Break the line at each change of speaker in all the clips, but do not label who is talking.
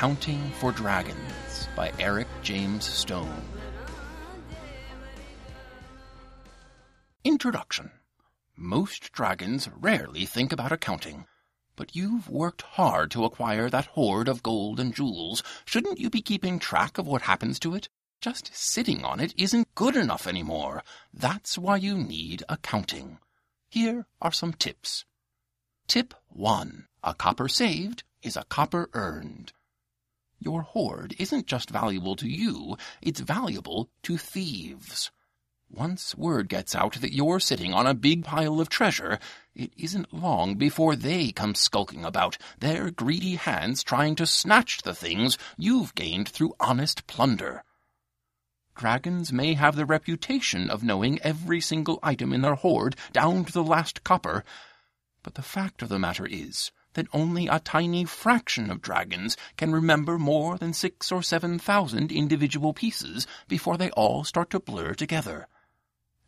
Accounting for Dragons by Eric James Stone. Introduction Most dragons rarely think about accounting. But you've worked hard to acquire that hoard of gold and jewels. Shouldn't you be keeping track of what happens to it? Just sitting on it isn't good enough anymore. That's why you need accounting. Here are some tips. Tip 1. A copper saved is a copper earned. Your hoard isn't just valuable to you, it's valuable to thieves. Once word gets out that you're sitting on a big pile of treasure, it isn't long before they come skulking about, their greedy hands trying to snatch the things you've gained through honest plunder. Dragons may have the reputation of knowing every single item in their hoard down to the last copper, but the fact of the matter is that only a tiny fraction of dragons can remember more than six or seven thousand individual pieces before they all start to blur together.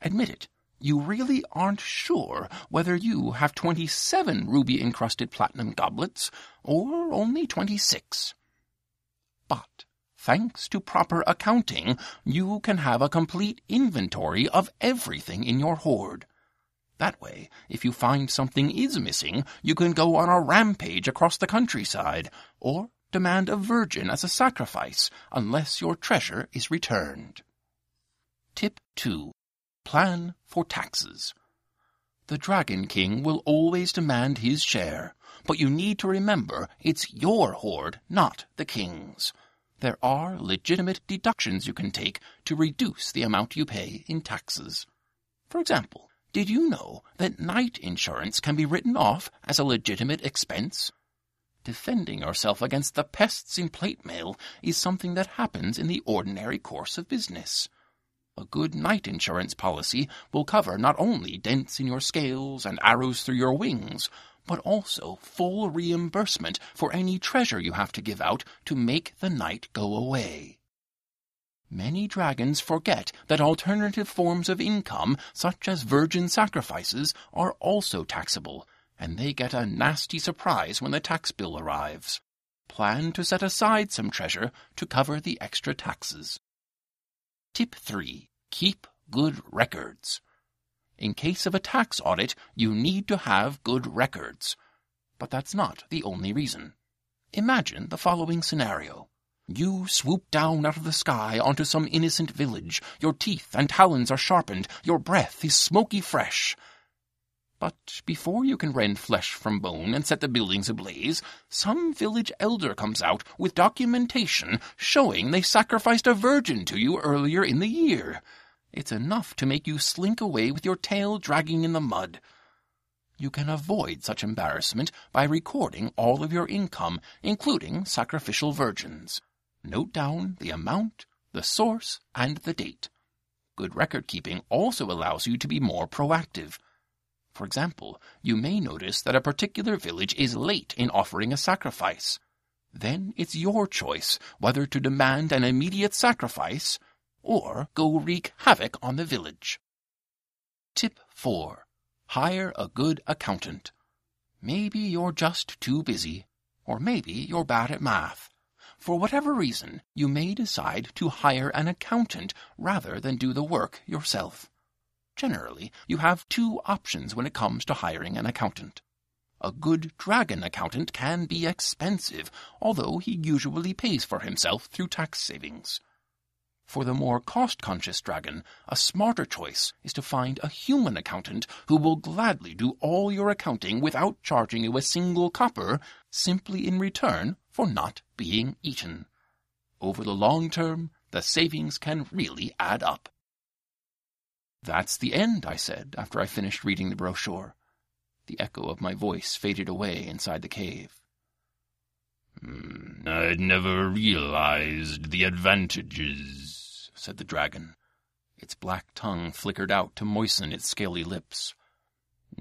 Admit it, you really aren't sure whether you have 27 ruby-encrusted platinum goblets or only 26. But thanks to proper accounting, you can have a complete inventory of everything in your hoard. That way, if you find something is missing, you can go on a rampage across the countryside, or demand a virgin as a sacrifice, unless your treasure is returned. Tip 2. Plan for taxes. The Dragon King will always demand his share, but you need to remember it's your hoard, not the king's. There are legitimate deductions you can take to reduce the amount you pay in taxes. For example, did you know that knight insurance can be written off as a legitimate expense? Defending yourself against the pests in plate mail is something that happens in the ordinary course of business. A good knight insurance policy will cover not only dents in your scales and arrows through your wings, but also full reimbursement for any treasure you have to give out to make the knight go away. Many dragons forget that alternative forms of income, such as virgin sacrifices, are also taxable, and they get a nasty surprise when the tax bill arrives. Plan to set aside some treasure to cover the extra taxes. Tip 3. Keep good records. In case of a tax audit, you need to have good records. But that's not the only reason. Imagine the following scenario. You swoop down out of the sky onto some innocent village. Your teeth and talons are sharpened. Your breath is smoky fresh. But before you can rend flesh from bone and set the buildings ablaze, some village elder comes out with documentation showing they sacrificed a virgin to you earlier in the year. It's enough to make you slink away with your tail dragging in the mud. You can avoid such embarrassment by recording all of your income, including sacrificial virgins. Note down the amount, the source, and the date. Good record keeping also allows you to be more proactive. For example, you may notice that a particular village is late in offering a sacrifice. Then it's your choice whether to demand an immediate sacrifice or go wreak havoc on the village. Tip 4. Hire a good accountant. Maybe you're just too busy, or maybe you're bad at math. For whatever reason, you may decide to hire an accountant rather than do the work yourself. Generally, you have two options when it comes to hiring an accountant. A good dragon accountant can be expensive, although he usually pays for himself through tax savings. For the more cost-conscious dragon, a smarter choice is to find a human accountant who will gladly do all your accounting without charging you a single copper, simply in return for not being eaten. Over the long term, the savings can really add up. That's the end, I said, after I finished reading the brochure. The echo of my voice faded away inside the cave.
Mm, I'd never realized the advantages, said the dragon.
Its black tongue flickered out to moisten its scaly lips.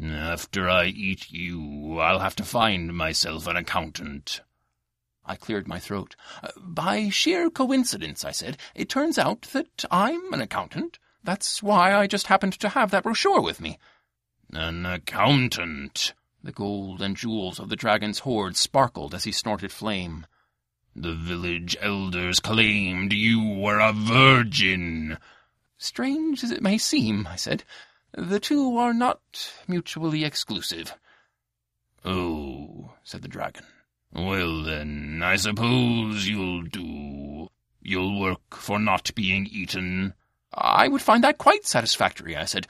After I eat you, I'll have to find myself an accountant.
I cleared my throat. Uh, by sheer coincidence, I said, it turns out that I'm an accountant. That's why I just happened to have that brochure with me.
An accountant?
The gold and jewels of the dragon's hoard sparkled as he snorted flame.
The village elders claimed you were a virgin.
Strange as it may seem, I said, the two are not mutually exclusive.
Oh, said the dragon. Well then, I suppose you'll do. You'll work for not being eaten.
I would find that quite satisfactory, I said.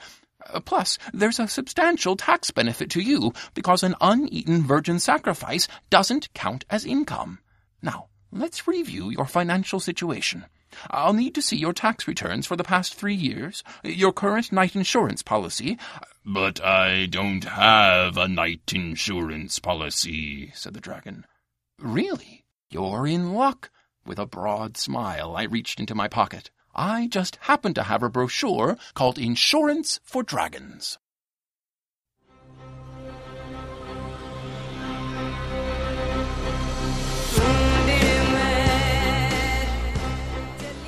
Uh, plus, there's a substantial tax benefit to you because an uneaten virgin sacrifice doesn't count as income. Now, let's review your financial situation. I'll need to see your tax returns for the past three years, your current knight insurance policy.
But I don't have a knight insurance policy, said the dragon.
Really? You're in luck. With a broad smile, I reached into my pocket. I just happen to have a brochure called Insurance for Dragons.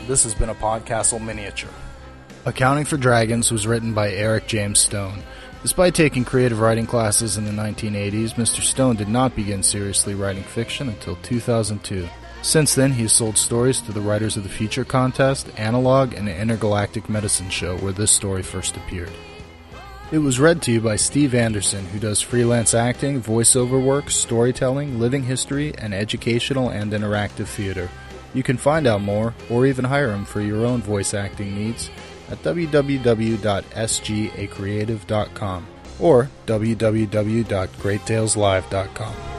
This has been a Podcastle miniature. Accounting for Dragons was written by Eric James Stone. Despite taking creative writing classes in the 1980s, Mr. Stone did not begin seriously writing fiction until 2002. Since then, he has sold stories to the Writers of the Future contest, Analog, and the Intergalactic Medicine Show, where this story first appeared. It was read to you by Steve Anderson, who does freelance acting, voiceover work, storytelling, living history, and educational and interactive theater. You can find out more, or even hire him for your own voice acting needs, at www.sgacreative.com or www.greattaleslive.com.